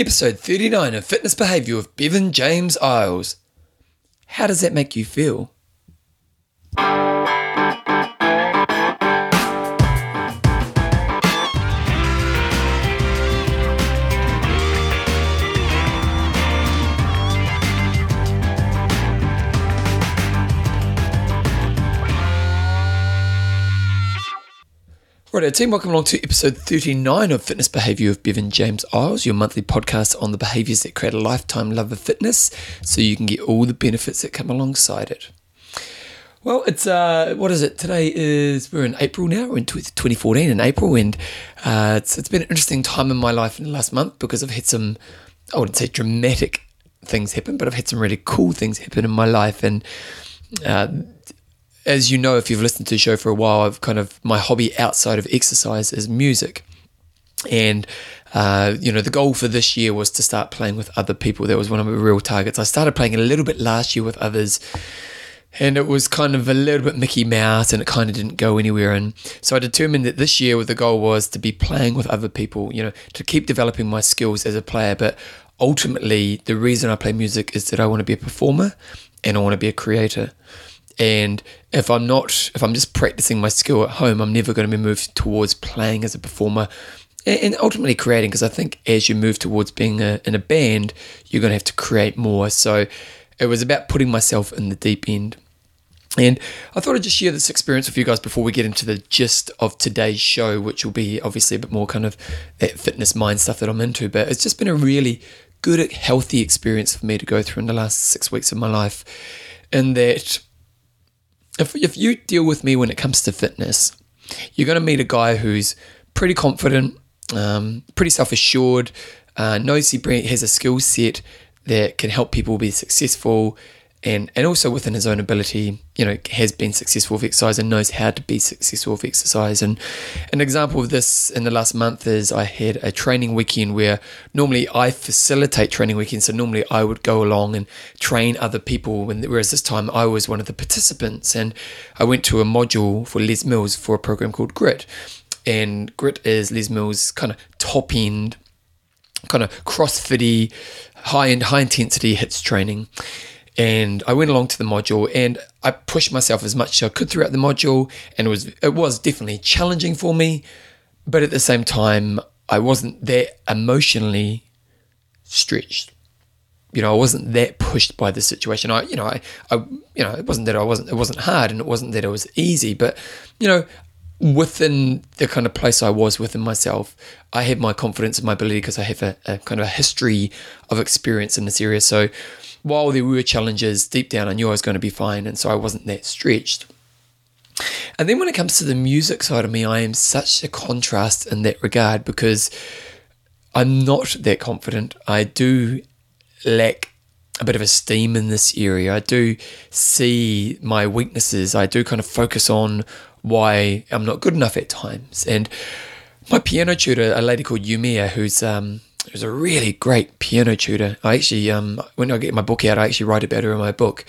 Episode 39 of Fitness Behaviour with Bevan James Eyles. How does that make you feel? Right, team, welcome along to episode 39 of Fitness Behaviour with Bevan James Eyles, your monthly podcast on the behaviours that create a lifetime love of fitness so you can get all the benefits that come alongside it. Well, it's, uh, what is it? Today is, we're in April now, we're in 2014 in April, and uh, it's, it's been an interesting time in my life in the last month because I've had some, I wouldn't say dramatic things happen, but I've had some really cool things happen in my life, and uh, as you know, if you've listened to the show for a while, I've kind of my hobby outside of exercise is music. And, uh, you know, the goal for this year was to start playing with other people. That was one of my real targets. I started playing a little bit last year with others, and it was kind of a little bit Mickey Mouse and it kind of didn't go anywhere. And so I determined that this year, the goal was to be playing with other people, you know, to keep developing my skills as a player. But ultimately, the reason I play music is that I want to be a performer and I want to be a creator. And if I'm not, if I'm just practicing my skill at home, I'm never going to be moved towards playing as a performer and ultimately creating. Because I think as you move towards being a, in a band, you're going to have to create more. So it was about putting myself in the deep end. And I thought I'd just share this experience with you guys before we get into the gist of today's show, which will be obviously a bit more kind of that fitness mind stuff that I'm into. But it's just been a really good, healthy experience for me to go through in the last six weeks of my life. In that if, if you deal with me when it comes to fitness, you're going to meet a guy who's pretty confident, um, pretty self assured, uh, knows he has a skill set that can help people be successful, and and also within his own ability, you know, has been successful with exercise and knows how to be successful with exercise. And an example of this in the last month is I had a training weekend where normally I facilitate training weekends, so normally I would go along and train other people, whereas this time I was one of the participants, and I went to a module for Les Mills for a program called Grit, and Grit is Les Mills' kind of top end, kind of CrossFitty, high end, high intensity hits training and I went along to the module and I pushed myself as much as I could throughout the module and it was it was definitely challenging for me but at the same time I wasn't that emotionally stretched you know I wasn't that pushed by the situation I you know I, I you know it wasn't that I wasn't it wasn't hard and it wasn't that it was easy but you know within the kind of place I was within myself, I had my confidence in my ability because I have a, a, kind of a history of experience in this area. So while there were challenges, deep down I knew I was going to be fine, and so I wasn't that stretched. And then when it comes to the music side of me, I am such a contrast in that regard because I'm not that confident. I do lack a bit of esteem in this area. I do see my weaknesses. I do kind of focus on why I'm not good enough at times. And my piano tutor, a lady called Yumia, who's um, was a really great piano tutor. I actually, um, when I get my book out, I actually write about her in my book,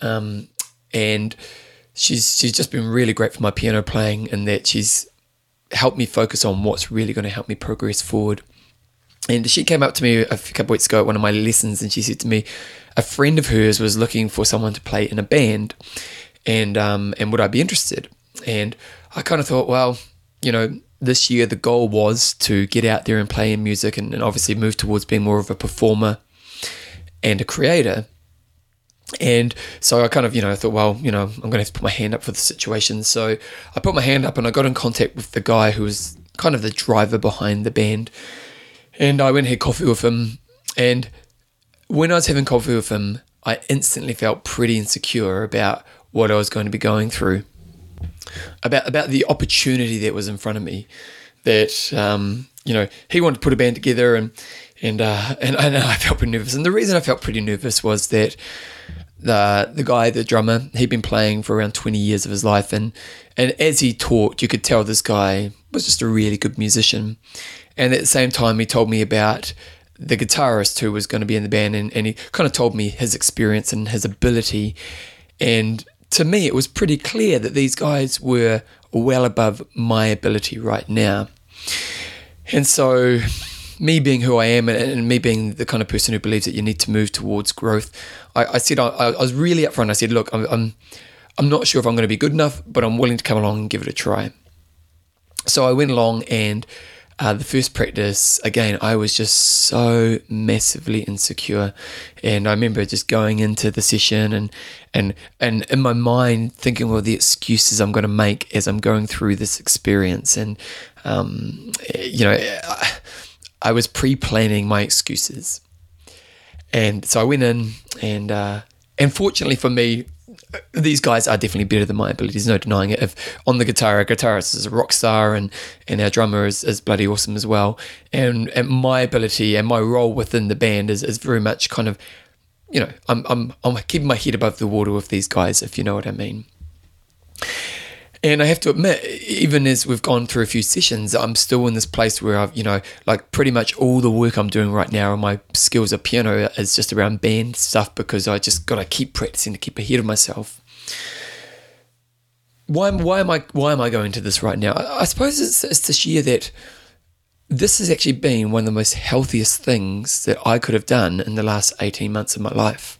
um, and she's she's just been really great for my piano playing, and that she's helped me focus on what's really going to help me progress forward. And she came up to me a couple weeks ago at one of my lessons, and she said to me, a friend of hers was looking for someone to play in a band, and um, and would I be interested? And I kind of thought, well, you know, this year the goal was to get out there and play in music and, and obviously move towards being more of a performer and a creator. And so I kind of, you know, thought, well, you know, I'm going to have to put my hand up for the situation. So I put my hand up and I got in contact with the guy who was kind of the driver behind the band. And I went and had coffee with him. And when I was having coffee with him, I instantly felt pretty insecure about what I was going to be going through about about the opportunity that was in front of me. That um, you know he wanted to put a band together, and and uh, and, I felt pretty nervous. And the reason I felt pretty nervous was that the the guy, the drummer, he'd been playing for around twenty years of his life, and and as he talked, you could tell this guy was just a really good musician. And at the same time, he told me about the guitarist who was going to be in the band, and, and he kind of told me his experience and his ability. And to me, it was pretty clear that these guys were well above my ability right now. And so me being who I am and, me being the kind of person who believes that you need to move towards growth, I, I said I, I, was really upfront. I said, look, I'm, I'm I'm not sure if I'm going to be good enough, but I'm willing to come along and give it a try. So I went along and uh, the first practice, again, I was just so massively insecure, and I remember just going into the session and and and in my mind thinking of the excuses I'm going to make as I'm going through this experience, and um, you know, I, I was pre-planning my excuses, and so I went in, and uh, and fortunately for me, these guys are definitely better than my abilities, no denying it. If on the guitar, our guitarist is a rock star and, and our drummer is, is bloody awesome as well. And, and my ability and my role within the band is, is very much kind of, you know, I'm, I'm, I'm keeping my head above the water with these guys, if you know what I mean. And I have to admit, even as we've gone through a few sessions, I'm still in this place where I've, you know, like pretty much all the work I'm doing right now and my skills of piano is just around band stuff because I just got to keep practicing to keep ahead of myself. Why, why am I why am I going to this right now? I, suppose it's, it's to share that this has actually been one of the most healthiest things that I could have done in the last 18 months of my life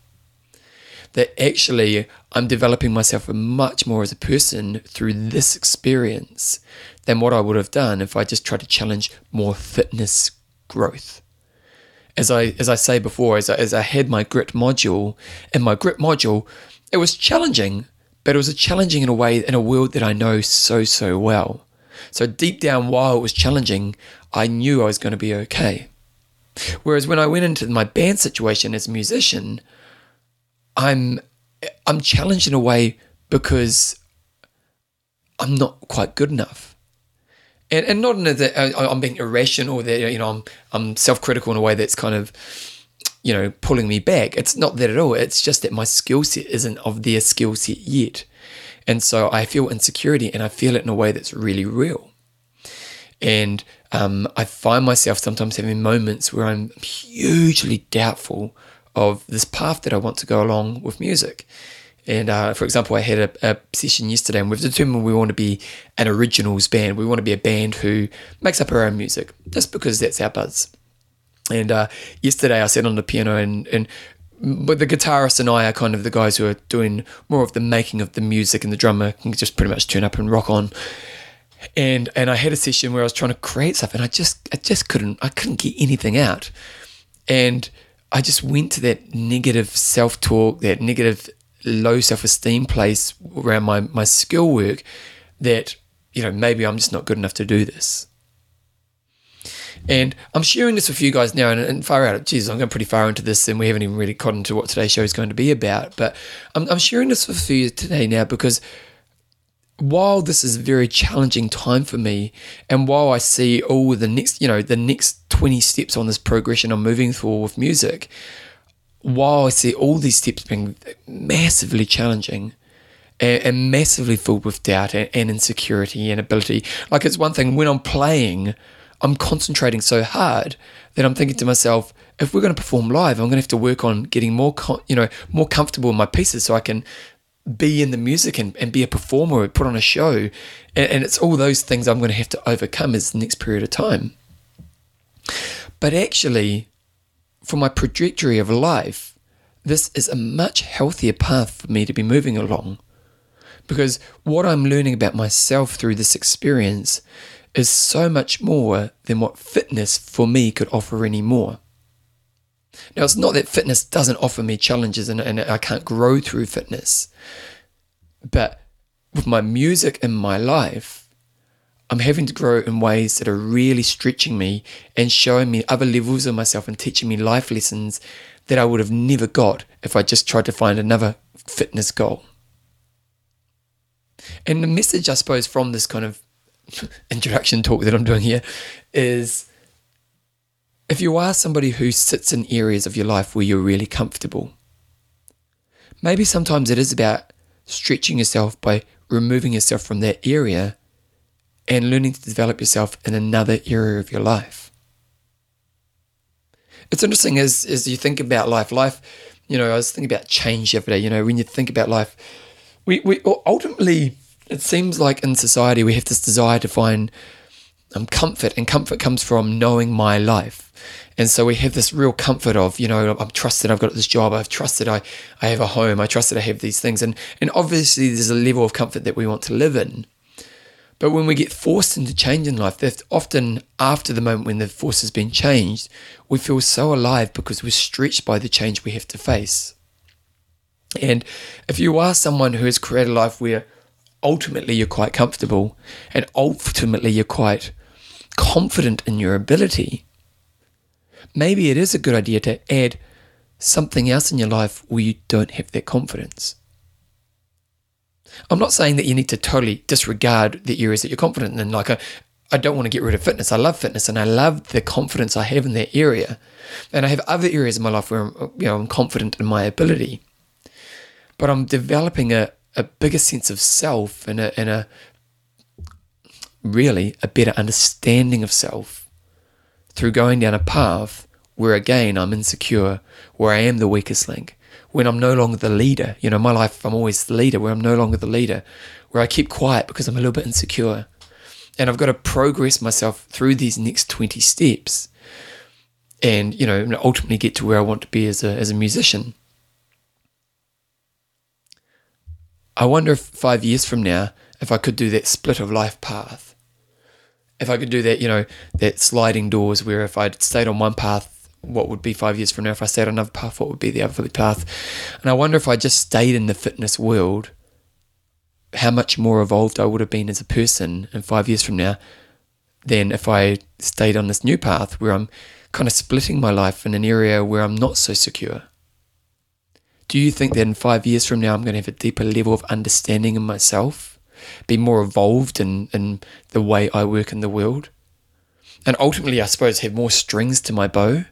that actually I'm developing myself much more as a person through this experience than what I would have done if I just tried to challenge more fitness growth. As I as I say before, as I, as I had my grit module, in my grit module, it was challenging, but it was a challenging in a way in a world that I know so so well. So deep down, while it was challenging, I knew I was going to be okay. Whereas when I went into my band situation as a musician, I'm I'm challenged in a way because I'm not quite good enough. And, and not in a that I'm being irrational that you know I'm I'm self-critical in a way that's kind of you know pulling me back. It's not that at all. It's just that my skill set isn't of their skill set yet, and so I feel insecurity and I feel it in a way that's really real. And um, I find myself sometimes having moments where I'm hugely doubtful of this path that I want to go along with music. And uh, for example, I had a, a, session yesterday, and we've determined we want to be an originals band. We want to be a band who makes up our own music, just because that's our buzz. And uh, yesterday, I sat on the piano, and and but the guitarist and I are kind of the guys who are doing more of the making of the music, and the drummer can just pretty much turn up and rock on. And and I had a session where I was trying to create stuff, and I just I just couldn't I couldn't get anything out, and I just went to that negative self talk, that negative low self esteem place around my, my skill work that, you know, maybe I'm just not good enough to do this. And I'm sharing this with you guys now, and, and far out, geez, I'm going pretty far into this, and we haven't even really gotten to what today's show is going to be about. But I'm, I'm sharing this with you today now because while this is a very challenging time for me, and while I see all the next, you know, the next 20 steps on this progression I'm moving through with music, while I see all these steps being massively challenging and, and massively filled with doubt and, and insecurity and ability, like it's one thing when I'm playing, I'm concentrating so hard that I'm thinking to myself, if we're going to perform live, I'm going to have to work on getting more, you know, more comfortable in my pieces so I can be in the music and, and be a performer, put on a show. And, and it's all those things I'm going to have to overcome as the next period of time. But actually, for my trajectory of life, this is a much healthier path for me to be moving along. Because what I'm learning about myself through this experience is so much more than what fitness for me could offer anymore. Now, it's not that fitness doesn't offer me challenges and, and I can't grow through fitness, but with my music in my life, I'm having to grow in ways that are really stretching me and showing me other levels of myself and teaching me life lessons that I would have never got if I just tried to find another fitness goal. And the message, I suppose, from this kind of introduction talk that I'm doing here is if you are somebody who sits in areas of your life where you're really comfortable, maybe sometimes it is about stretching yourself by removing yourself from that area and learning to develop yourself in another area of your life. It's interesting as, as you think about life, life, you know, I was thinking about change other day, you know, when you think about life, we, we ultimately, it seems like in society we have this desire to find um, comfort, and comfort comes from knowing my life. And so we have this real comfort of, you know, I'm trusted I've got this job, I've trusted I, I have a home, I trusted I have these things. And, and obviously there's a level of comfort that we want to live in. But when we get forced into change in life, often after the moment when the force has been changed, we feel so alive because we're stretched by the change we have to face. And if you are someone who has created a life where ultimately you're quite comfortable and ultimately you're quite confident in your ability, maybe it is a good idea to add something else in your life where you don't have that confidence. I'm not saying that you need to totally disregard the areas that you're confident in. Like, I, I don't want to get rid of fitness. I love fitness and I love the confidence I have in that area. And I have other areas in my life where I'm, you know, I'm confident in my ability. But I'm developing a, a bigger sense of self and a, and a really a better understanding of self through going down a path where again I'm insecure, where I am the weakest link, when I'm no longer the leader. You know, my life I'm always the leader, where I'm no longer the leader, where I keep quiet because I'm a little bit insecure. And I've got to progress myself through these next 20 steps and, you know, ultimately get to where I want to be as a, as a musician. I wonder if five years from now, if I could do that split of life path. If I could do that, you know, that sliding doors where if I'd stayed on one path, what would be five years from now? If I stayed on another path, what would be the other path? And I wonder if I just stayed in the fitness world, how much more evolved I would have been as a person in five years from now than if I stayed on this new path where I'm kind of splitting my life in an area where I'm not so secure. Do you think that in five years from now, I'm going to have a deeper level of understanding in myself, be more evolved in, in the way I work in the world? And ultimately, I suppose, have more strings to my bow?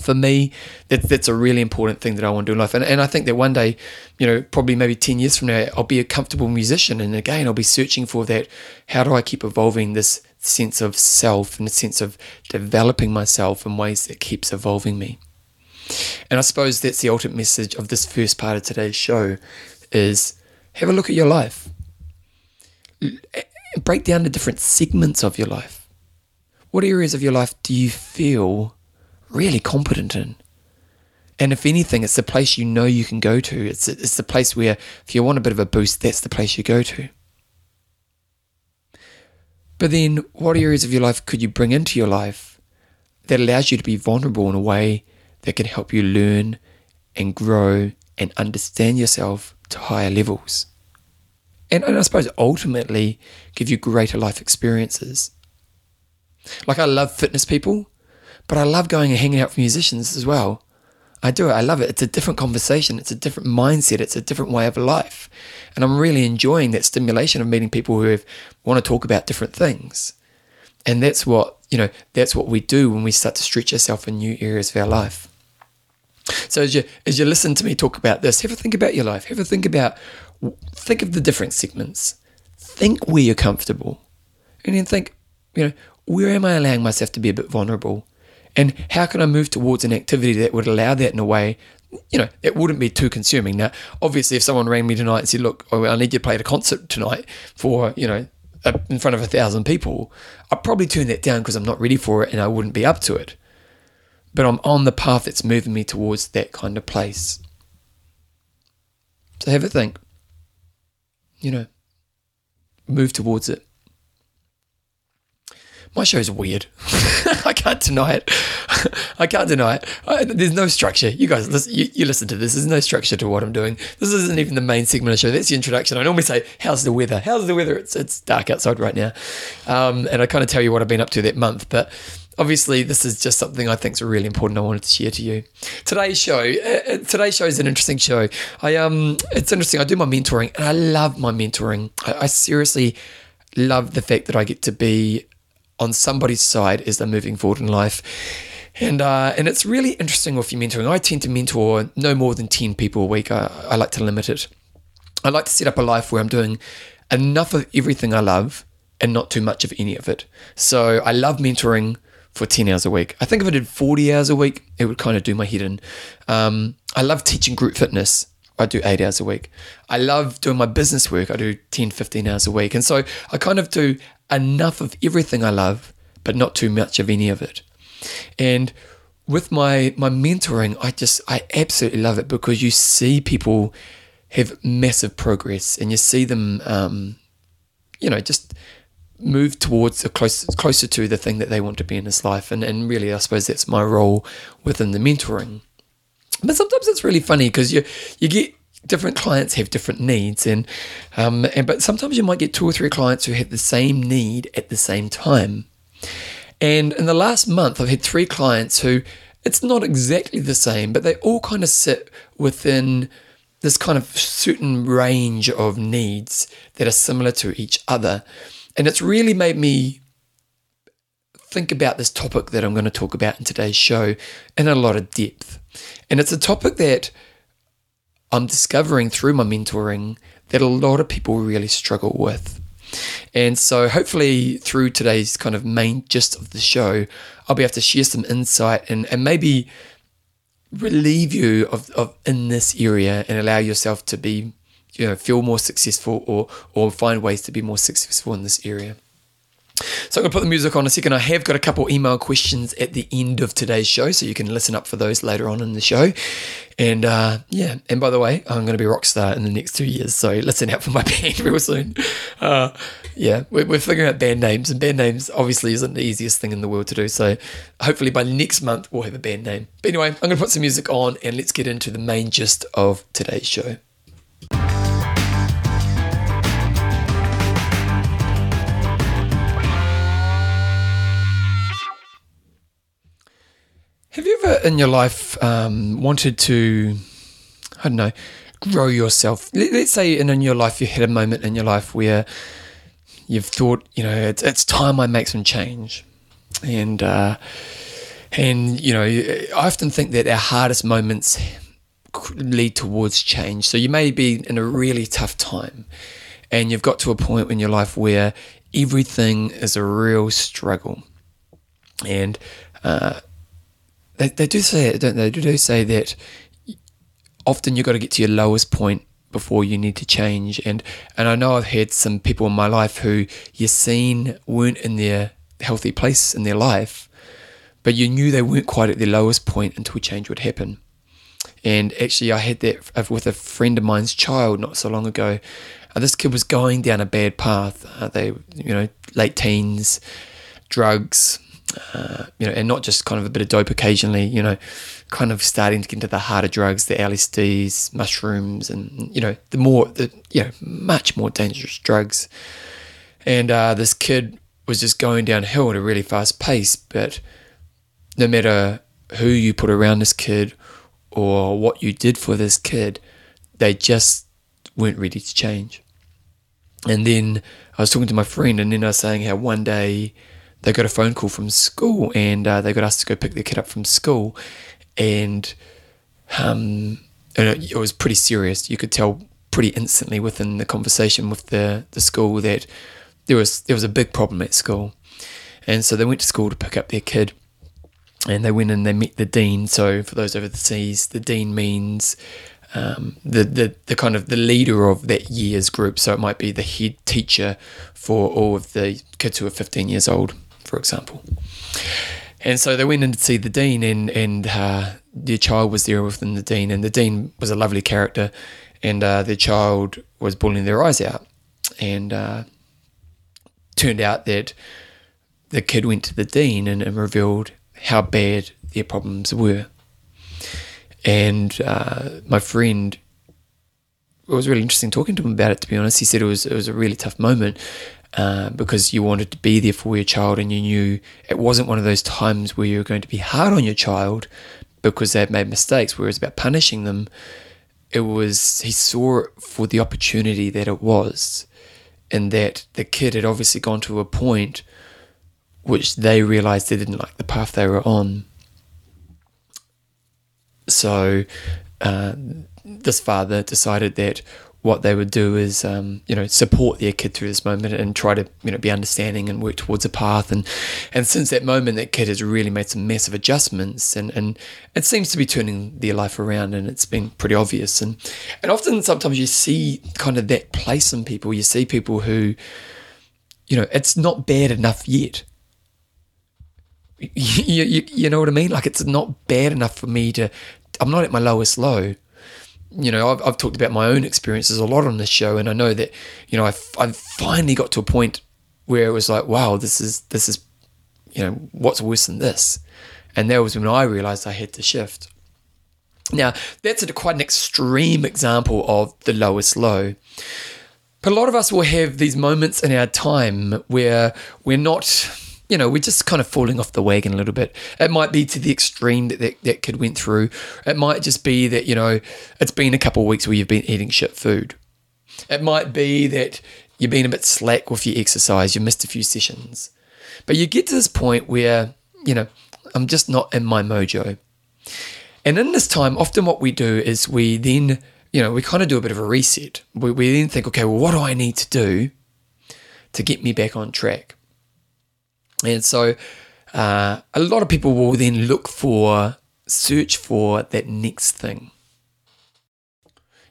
For me, that, that's a really important thing that I want to do in life. And, and I think that one day, you know, probably maybe 10 years from now, I'll be a comfortable musician. And again, I'll be searching for that. How do I keep evolving this sense of self and a sense of developing myself in ways that keeps evolving me? And I suppose that's the ultimate message of this first part of today's show is have a look at your life. Break down the different segments of your life. What areas of your life do you feel really competent in? And if anything, it's the place you know you can go to. It's, it's the place where, if you want a bit of a boost, that's the place you go to. But then, what areas of your life could you bring into your life that allows you to be vulnerable in a way that can help you learn and grow and understand yourself to higher levels. And, and I suppose ultimately give you greater life experiences. Like I love fitness people, but I love going and hanging out with musicians as well. I do it. I love it. It's a different conversation. It's a different mindset. It's a different way of life. And I'm really enjoying that stimulation of meeting people who have, want to talk about different things. And that's what, you know, that's what we do when we start to stretch ourselves in new areas of our life. So as you as you listen to me talk about this, have a think about your life. Have a think about think of the different segments. Think where you're comfortable, and then think, you know, where am I allowing myself to be a bit vulnerable, and how can I move towards an activity that would allow that in a way, you know, it wouldn't be too consuming. Now, obviously, if someone rang me tonight and said, "Look, oh, I need you to play at a concert tonight for you know in front of a thousand people," I'd probably turn that down because I'm not ready for it and I wouldn't be up to it but I'm on the path that's moving me towards that kind of place. So have a think. You know, move towards it. My show's weird. I can't deny it. I can't deny it. I, there's no structure. You guys, listen, you, you, listen to this. There's no structure to what I'm doing. This isn't even the main segment of the show. That's the introduction. I normally say, "How's the weather? How's the weather?" It's it's dark outside right now, um, and I kind of tell you what I've been up to that month. But obviously this is just something I think is really important. I wanted to share to you. Today's show, uh, uh, today's show is an interesting show. I um, it's interesting. I do my mentoring, and I love my mentoring. I, I seriously love the fact that I get to be on somebody's side as they're moving forward in life. And uh, and it's really interesting with your mentoring. I tend to mentor no more than ten people a week. I, I like to limit it. I like to set up a life where I'm doing enough of everything I love and not too much of any of it. So I love mentoring for 10 hours a week. I think if I did 40 hours a week, it would kind of do my head in. Um, I love teaching group fitness. I do eight hours a week. I love doing my business work. I do 10, 15 hours a week. And so I kind of do enough of everything I love, but not too much of any of it. And with my my mentoring, I just I absolutely love it because you see people have massive progress and you see them um, you know, just move towards a close, closer to the thing that they want to be in this life. And, and really, I suppose that's my role within the mentoring. But sometimes it's really funny because you you get different clients have different needs, and um, and but sometimes you might get two or three clients who have the same need at the same time. And in the last month, I've had three clients who it's not exactly the same, but they all kind of sit within this kind of certain range of needs that are similar to each other. And it's really made me think about this topic that I'm going to talk about in today's show in a lot of depth. And it's a topic that I'm discovering through my mentoring that a lot of people really struggle with. And so, hopefully, through today's kind of main gist of the show, I'll be able to share some insight and, and maybe relieve you of, of in this area and allow yourself to be, you know, feel more successful or or find ways to be more successful in this area. So I'm going to put the music on a second. I have got a couple email questions at the end of today's show, so you can listen up for those later on in the show. And uh, yeah, and by the way, I'm going to be rock star in the next two years, so listen out for my band real soon. Uh, yeah, we're, we're figuring out band names, and band names obviously isn't the easiest thing in the world to do. So hopefully by next month we'll have a band name. But anyway, I'm going to put some music on, and let's get into the main gist of today's show. Ever in your life um, wanted to, I don't know, grow yourself? Let's say in, in your life you had a moment in your life where you've thought, you know, it's, it's time I make some change. And, uh, and, you know, I often think that our hardest moments lead towards change. So you may be in a really tough time and you've got to a point in your life where everything is a real struggle. And, uh, they, they do say it, don't they? They do say that often you've got to get to your lowest point before you need to change. And and I know I've had some people in my life who you seen weren't in their healthy place in their life, but you knew they weren't quite at their lowest point until change would happen. And actually, I had that with a friend of mine's child not so long ago. Uh, this kid was going down a bad path. Uh, they, you know, late teens, drugs, uh, you know, and not just kind of a bit of dope occasionally, you know, kind of starting to get into the harder drugs, the LSDs, mushrooms, and, you know, the more, the, you know, much more dangerous drugs. And uh, this kid was just going downhill at a really fast pace, but no matter who you put around this kid or what you did for this kid, they just weren't ready to change. And then I was talking to my friend, and then I was saying how one day, they got a phone call from school and uh, they got asked to go pick their kid up from school. And, um, and it, it was pretty serious. You could tell pretty instantly within the conversation with the, the school that there was there was a big problem at school. And so they went to school to pick up their kid and they went and they met the dean. So for those over the seas, the dean means um, the, the the kind of the leader of that year's group. So it might be the head teacher for all of the kids who are 15 years old for example. And so they went in to see the dean, and and uh, their child was there within the dean, and the dean was a lovely character, and uh, their child was bawling their eyes out, and uh, turned out that the kid went to the dean and, and revealed how bad their problems were, and uh, my friend it was really interesting talking to him about it. To be honest, he said it was it was a really tough moment, uh, because you wanted to be there for your child and you knew it wasn't one of those times where you were going to be hard on your child because they've made mistakes, whereas about punishing them, it was he saw it for the opportunity that it was, and that the kid had obviously gone to a point which they realized they didn't like the path they were on. So, uh, this father decided that what they would do is, um, you know, support their kid through this moment and try to, you know, be understanding and work towards a path. And and since that moment, that kid has really made some massive adjustments, and and it seems to be turning their life around, and it's been pretty obvious. And and often, sometimes you see kind of that place in people. You see people who, you know, it's not bad enough yet. You, you, you know what I mean? Like it's not bad enough for me to. I'm not at my lowest low you know, I've, I've talked about my own experiences a lot on this show, and I know that, you know, I, I finally got to a point where it was like, wow, this is, this is, you know, what's worse than this? And that was when I realized I had to shift. Now, that's a, quite an extreme example of the lowest low. But a lot of us will have these moments in our time where we're not you know, we're just kind of falling off the wagon a little bit. It might be to the extreme that that, that kid went through. It might just be that, you know, it's been a couple of weeks where you've been eating shit food. It might be that you've been a bit slack with your exercise, you missed a few sessions. But you get to this point where, you know, I'm just not in my mojo. And in this time, often what we do is we then, you know, we kind of do a bit of a reset. We, we then think, okay, well, what do I need to do to get me back on track? And so uh, a lot of people will then look for, search for that next thing.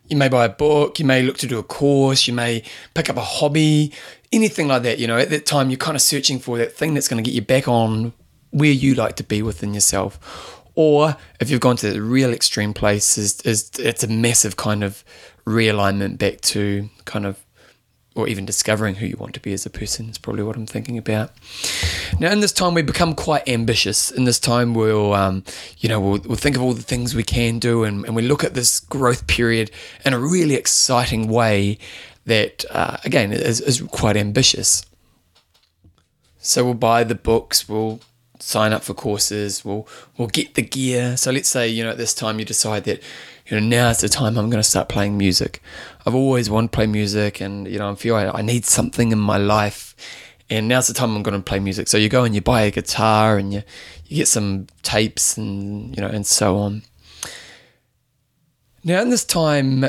You may buy a book, you may look to do a course, you may pick up a hobby, anything like that. You know, at that time, you're kind of searching for that thing that's going to get you back on where you like to be within yourself. Or if you've gone to the real extreme place, is, is it's a massive kind of realignment back to kind of or even discovering who you want to be as a person is probably what I'm thinking about. Now, in this time, we become quite ambitious. In this time, we'll, um, you know, we'll, we'll, think of all the things we can do, and, and, we look at this growth period in a really exciting way that, uh, again, is, is quite ambitious. So we'll buy the books, we'll sign up for courses, we'll we'll get the gear. So let's say you know at this time you decide that you know, now is the time I'm going to start playing music. I've always wanted to play music, and you know, I feel I, I need something in my life, and now's the time I'm going to play music. So you go and you buy a guitar, and you you get some tapes, and you know, and so on. Now, in this time,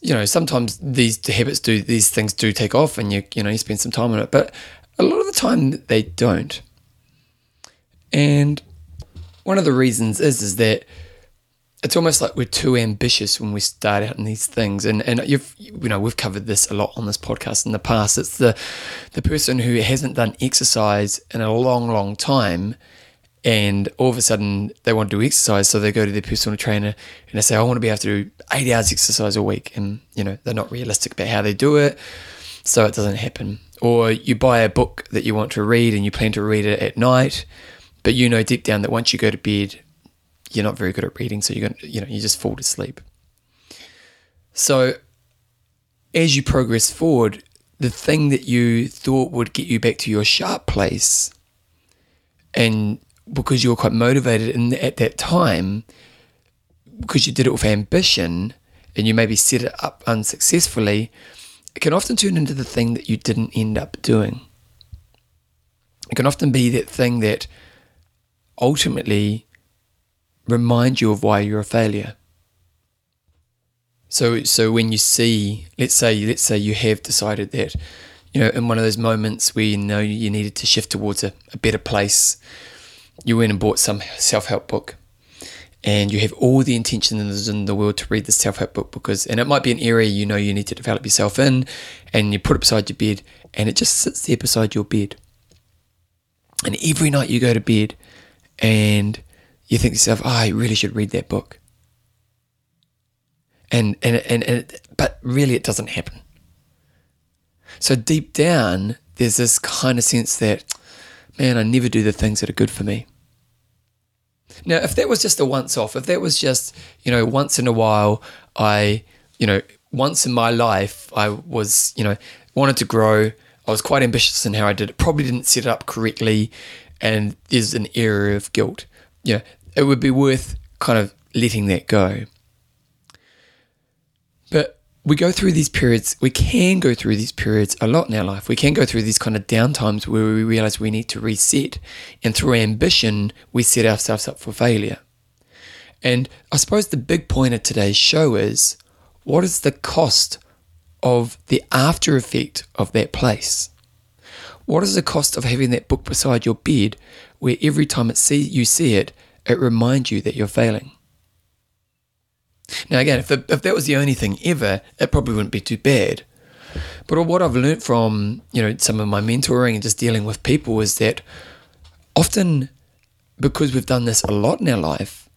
you know, sometimes these habits do these things do take off, and you you know you spend some time on it, but a lot of the time they don't. And one of the reasons is is that it's almost like we're too ambitious when we start out in these things. And and you've you know we've covered this a lot on this podcast in the past. It's the the person who hasn't done exercise in a long long time and all of a sudden they want to do exercise so they go to their personal trainer and they say I want to be able to do 8 hours exercise a week. And you know they're not realistic about how they do it so it doesn't happen. Or you buy a book that you want to read and you plan to read it at night but you know deep down that once you go to bed you're not very good at reading, so you're going to, you know, you just fall to sleep. So as you progress forward, the thing that you thought would get you back to your sharp place, and because you were quite motivated in, at that time, because you did it with ambition, and you maybe set it up unsuccessfully, it can often turn into the thing that you didn't end up doing. It can often be that thing that ultimately remind you of why you're a failure. So, so when you see, let's say, let's say you have decided that, you know, in one of those moments where you know you needed to shift towards a, a better place, you went and bought some self-help book, and you have all the intentions in the world to read the self-help book because, and it might be an area you know you need to develop yourself in, and you put it beside your bed, and it just sits there beside your bed, and every night you go to bed, and you think to yourself, oh, I really should read that book. And, and, and, and, but really it doesn't happen. So deep down, there's this kind of sense that, man, I never do the things that are good for me. Now, if that was just a once off, if that was just, you know, once in a while, I, you know, once in my life, I was, you know, wanted to grow. I was quite ambitious in how I did it, probably didn't set it up correctly, and there's an area of guilt. You know, it would be worth kind of letting that go. But we go through these periods, we can go through these periods a lot in our life. We can go through these kind of downtimes where we realize we need to reset. And through ambition, we set ourselves up for failure. And I suppose the big point of today's show is what is the cost of the after effect of that place? What is the cost of having that book beside your bed where every time it see, you see it, it reminds you that you're failing? Now, again, if, the, if that was the only thing ever, it probably wouldn't be too bad. But what I've learned from you know some of my mentoring and just dealing with people is that often because we've done this a lot in our life,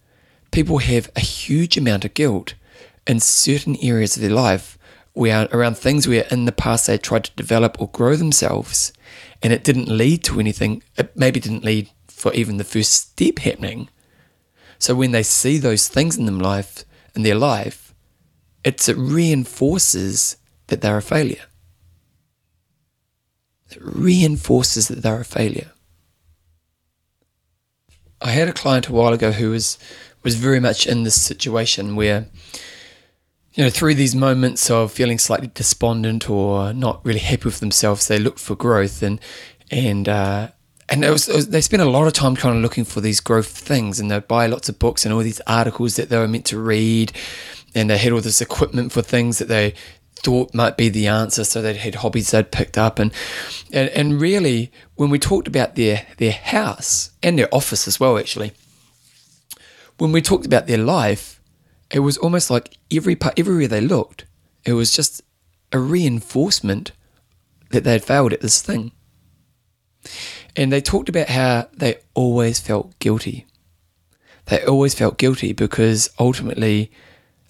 people have a huge amount of guilt in certain areas of their life where around things where in the past they tried to develop or grow themselves and it didn't lead to anything. It maybe didn't lead for even the first step happening. So when they see those things in them life in their life, it reinforces that they're a failure. It reinforces that they're a failure. I had a client a while ago who was was very much in this situation where you know through these moments of feeling slightly despondent or not really happy with themselves they looked for growth and and uh, and it was, it was, they spent a lot of time kind of looking for these growth things and they'd buy lots of books and all these articles that they were meant to read and they had all this equipment for things that they thought might be the answer. So they had hobbies they'd picked up, and, and and really, when we talked about their their house and their office as well, actually, when we talked about their life, it was almost like every part, everywhere they looked, it was just a reinforcement that they had failed at this thing. And they talked about how they always felt guilty. They always felt guilty because ultimately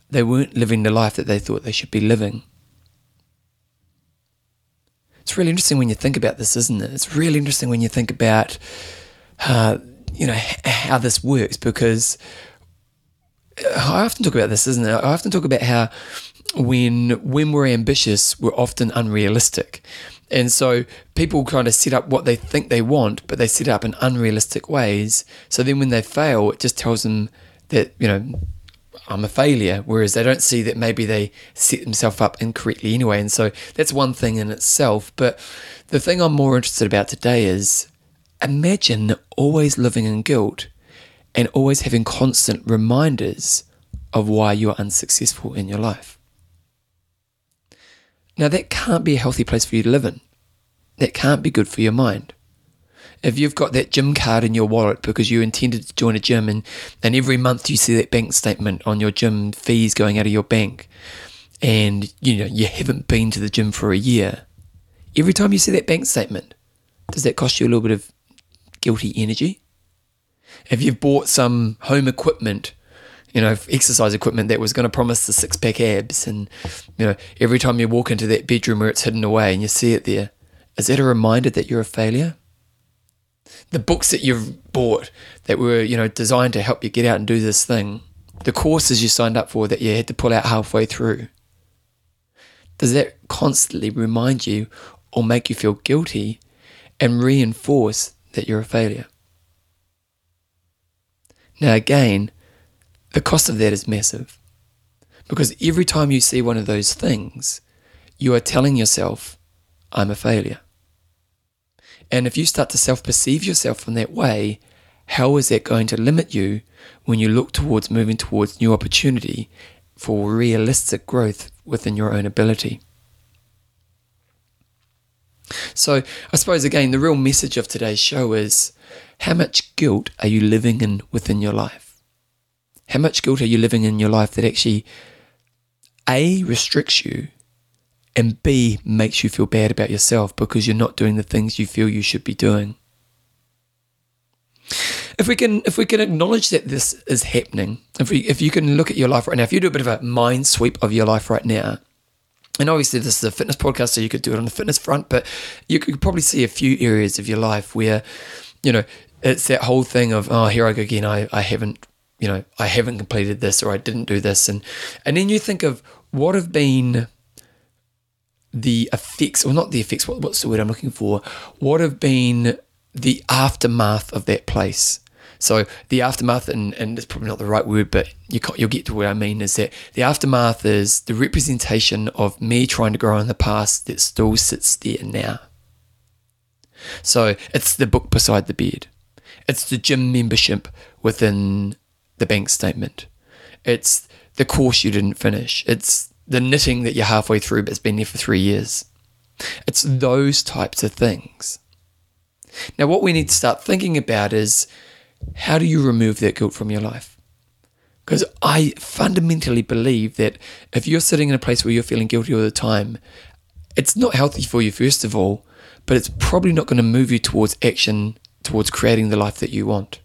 they weren't living the life that they thought they should be living. It's really interesting when you think about this, isn't it? It's really interesting when you think about, uh, you know, how this works because I often talk about this, isn't it? I often talk about how when when we're ambitious, we're often unrealistic. And so people kind of set up what they think they want, but they set up in unrealistic ways. So then when they fail, it just tells them that, you know, I'm a failure, whereas they don't see that maybe they set themselves up incorrectly anyway. And so that's one thing in itself. But the thing I'm more interested about today is imagine always living in guilt and always having constant reminders of why you're unsuccessful in your life. Now, that can't be a healthy place for you to live in. That can't be good for your mind if you've got that gym card in your wallet because you intended to join a gym and, and every month you see that bank statement on your gym fees going out of your bank and you know you haven't been to the gym for a year every time you see that bank statement does that cost you a little bit of guilty energy if you've bought some home equipment you know exercise equipment that was going to promise the six pack abs. And you know every time you walk into that bedroom where it's hidden away and you see it there is that a reminder that you're a failure? The books that you've bought that were you know designed to help you get out and do this thing the courses you signed up for that you had to pull out halfway through does that constantly remind you or make you feel guilty and reinforce that you're a failure? Now again the cost of that is massive because every time you see one of those things you are telling yourself i'm a failure and if you start to self perceive yourself in that way, how is that going to limit you when you look towards moving towards new opportunity for realistic growth within your own ability? So, I suppose again, the real message of today's show is how much guilt are you living in within your life? How much guilt are you living in your life that actually A restricts you and B makes you feel bad about yourself because you're not doing the things you feel you should be doing. If we can if we can acknowledge that this is happening, if we if you can look at your life right now, if you do a bit of a mind sweep of your life right now, and obviously this is a fitness podcast, so you could do it on the fitness front, but you could probably see a few areas of your life where, you know, it's that whole thing of, oh, here I go again, I, I haven't, you know, I haven't completed this or I didn't do this. And and then you think of what have been the effects, or not the effects, what, what's the word I'm looking for? What have been the aftermath of that place? So the aftermath, and, and it's probably not the right word, but you you'll get to what I mean, is that the aftermath is the representation of me trying to grow in the past that still sits there now. So it's the book beside the bed. It's the gym membership within the bank statement. It's the course you didn't finish. It's the knitting that you're halfway through but it's been there for three years. It's those types of things. Now, what we need to start thinking about is how do you remove that guilt from your life? Because I fundamentally believe that if you're sitting in a place where you're feeling guilty all the time, it's not healthy for you, first of all, but it's probably not going to move you towards action, towards creating the life that you want.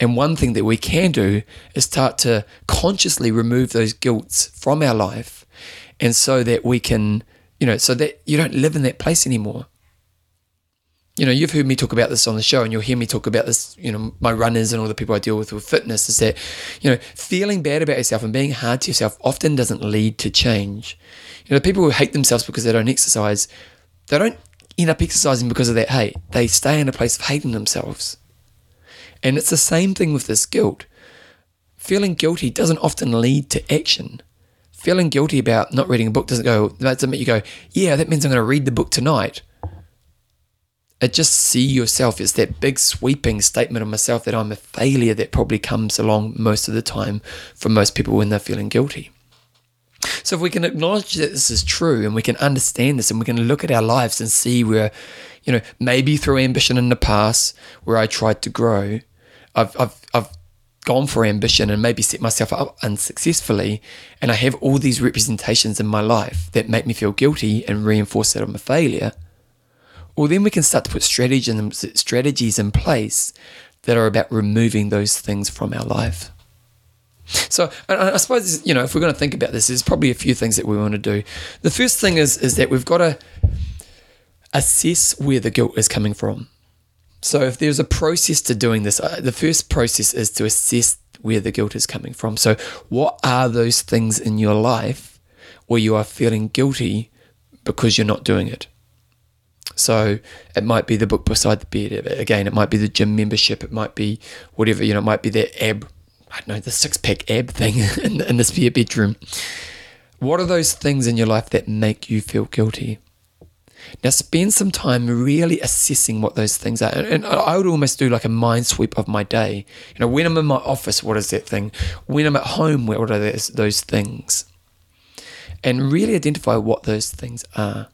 And one thing that we can do is start to consciously remove those guilts from our life. And so that we can, you know, so that you don't live in that place anymore you know, you've heard me talk about this on the show, and you'll hear me talk about this, you know, my runners and all the people I deal with with fitness is that, you know, feeling bad about yourself and being hard to yourself often doesn't lead to change. You know, people who hate themselves because they don't exercise, they don't end up exercising because of that hate. They stay in a place of hating themselves. And it's the same thing with this guilt. Feeling guilty doesn't often lead to action. Feeling guilty about not reading a book doesn't go, that doesn't make you go, yeah, that means I'm going to read the book tonight I just see yourself as that big sweeping statement of myself that I'm a failure that probably comes along most of the time for most people when they're feeling guilty. So if we can acknowledge that this is true and we can understand this and we can look at our lives and see where, you know, maybe through ambition in the past where I tried to grow, I've I've I've gone for ambition and maybe set myself up unsuccessfully and I have all these representations in my life that make me feel guilty and reinforce that I'm a failure well, then we can start to put strategies in place that are about removing those things from our life. So I suppose you know if we're going to think about this, there's probably a few things that we want to do. The first thing is is that we've got to assess where the guilt is coming from. So if there's a process to doing this, uh, the first process is to assess where the guilt is coming from. So what are those things in your life where you are feeling guilty because you're not doing it? So it might be the book beside the bed. Again, it might be the gym membership. It might be whatever, you know, it might be that ab, I don't know, the six pack ab thing in, in the spare bedroom. What are those things in your life that make you feel guilty? Now, spend some time really assessing what those things are. And, I would almost do like a mind sweep of my day. You know, when I'm in my office, what is that thing? When I'm at home, what are those, those things? And really identify what those things are.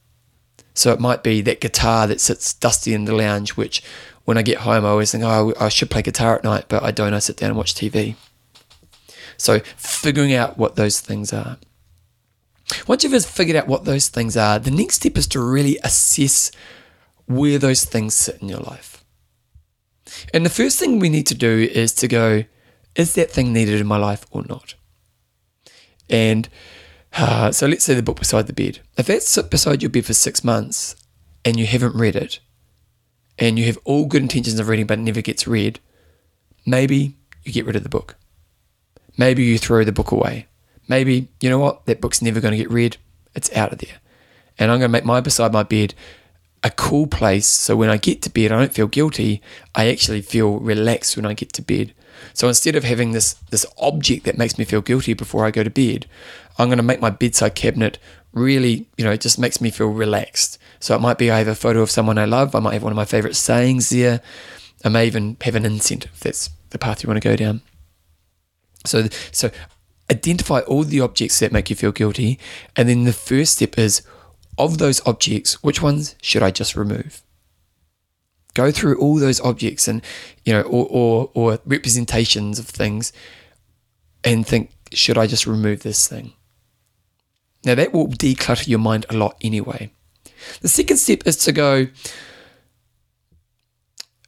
So it might be that guitar that sits dusty in the lounge, which when I get home, I always think, oh, I should play guitar at night, but I don't. I sit down and watch TV. So figuring out what those things are. Once you've figured out what those things are, the next step is to really assess where those things sit in your life. And the first thing we need to do is to go, is that thing needed in my life or not? And uh, so let's say the book beside the bed. If that's beside your bed for six months and you haven't read it, and you have all good intentions of reading but it never gets read, maybe you get rid of the book. Maybe you throw the book away. Maybe, you know what, that book's never going to get read. It's out of there. And I'm going to make my beside my bed a cool place so when I get to bed, I don't feel guilty. I actually feel relaxed when I get to bed. So instead of having this this object that makes me feel guilty before I go to bed, I'm going to make my bedside cabinet really, you know, it just makes me feel relaxed. So it might be I have a photo of someone I love. I might have one of my favorite sayings there. I may even have an incentive. that's the path you want to go down. So, so identify all the objects that make you feel guilty, and then the first step is of those objects, which ones should I just remove? Go through all those objects and you know, or or, or representations of things, and think, should I just remove this thing? Now, that will declutter your mind a lot anyway. The second step is to go,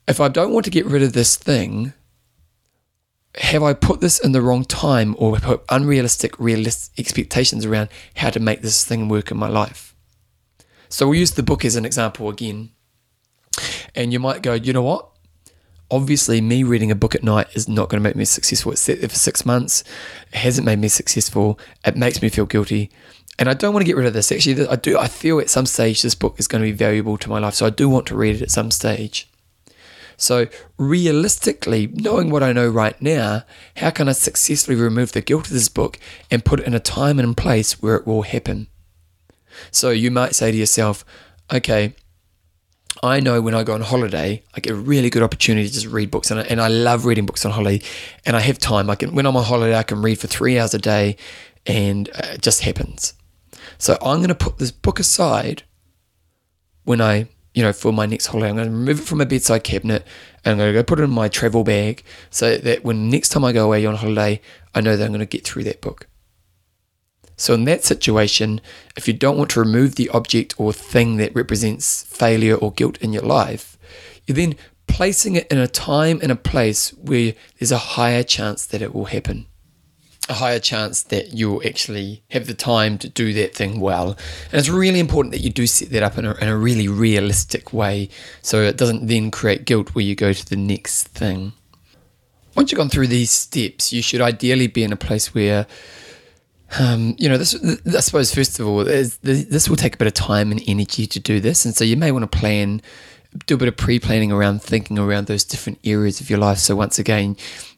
if I don't want to get rid of this thing, have I put this in the wrong time or put unrealistic realistic expectations around how to make this thing work in my life? So we'll use the book as an example again. And you might go, you know what? Obviously, me reading a book at night is not going to make me successful. It's set there for six months. It hasn't made me successful. It makes me feel guilty and I don't want to get rid of this. Actually, I do. I feel at some stage this book is going to be valuable to my life, so I do want to read it at some stage. So, realistically, knowing what I know right now, how can I successfully remove the guilt of this book and put it in a time and place where it will happen? So, you might say to yourself, okay, I know when I go on holiday, I get a really good opportunity to just read books, and I, and I love reading books on holiday. And I have time. I can when I'm on holiday, I can read for three hours a day, and uh, it just happens. So I'm going to put this book aside when I, you know, for my next holiday. I'm going to remove it from my bedside cabinet and I'm going to go put it in my travel bag so that when next time I go away on holiday, I know that I'm going to get through that book. So, in that situation, if you don't want to remove the object or thing that represents failure or guilt in your life, you're then placing it in a time and a place where there's a higher chance that it will happen. A higher chance that you'll actually have the time to do that thing well. And it's really important that you do set that up in a, in a really realistic way so it doesn't then create guilt where you go to the next thing. Once you've gone through these steps, you should ideally be in a place where um, you know, this, I suppose, first of all, this will take a bit of time and energy to do this. And so you may want to plan, do a bit of pre planning around thinking around those different areas of your life. So once again,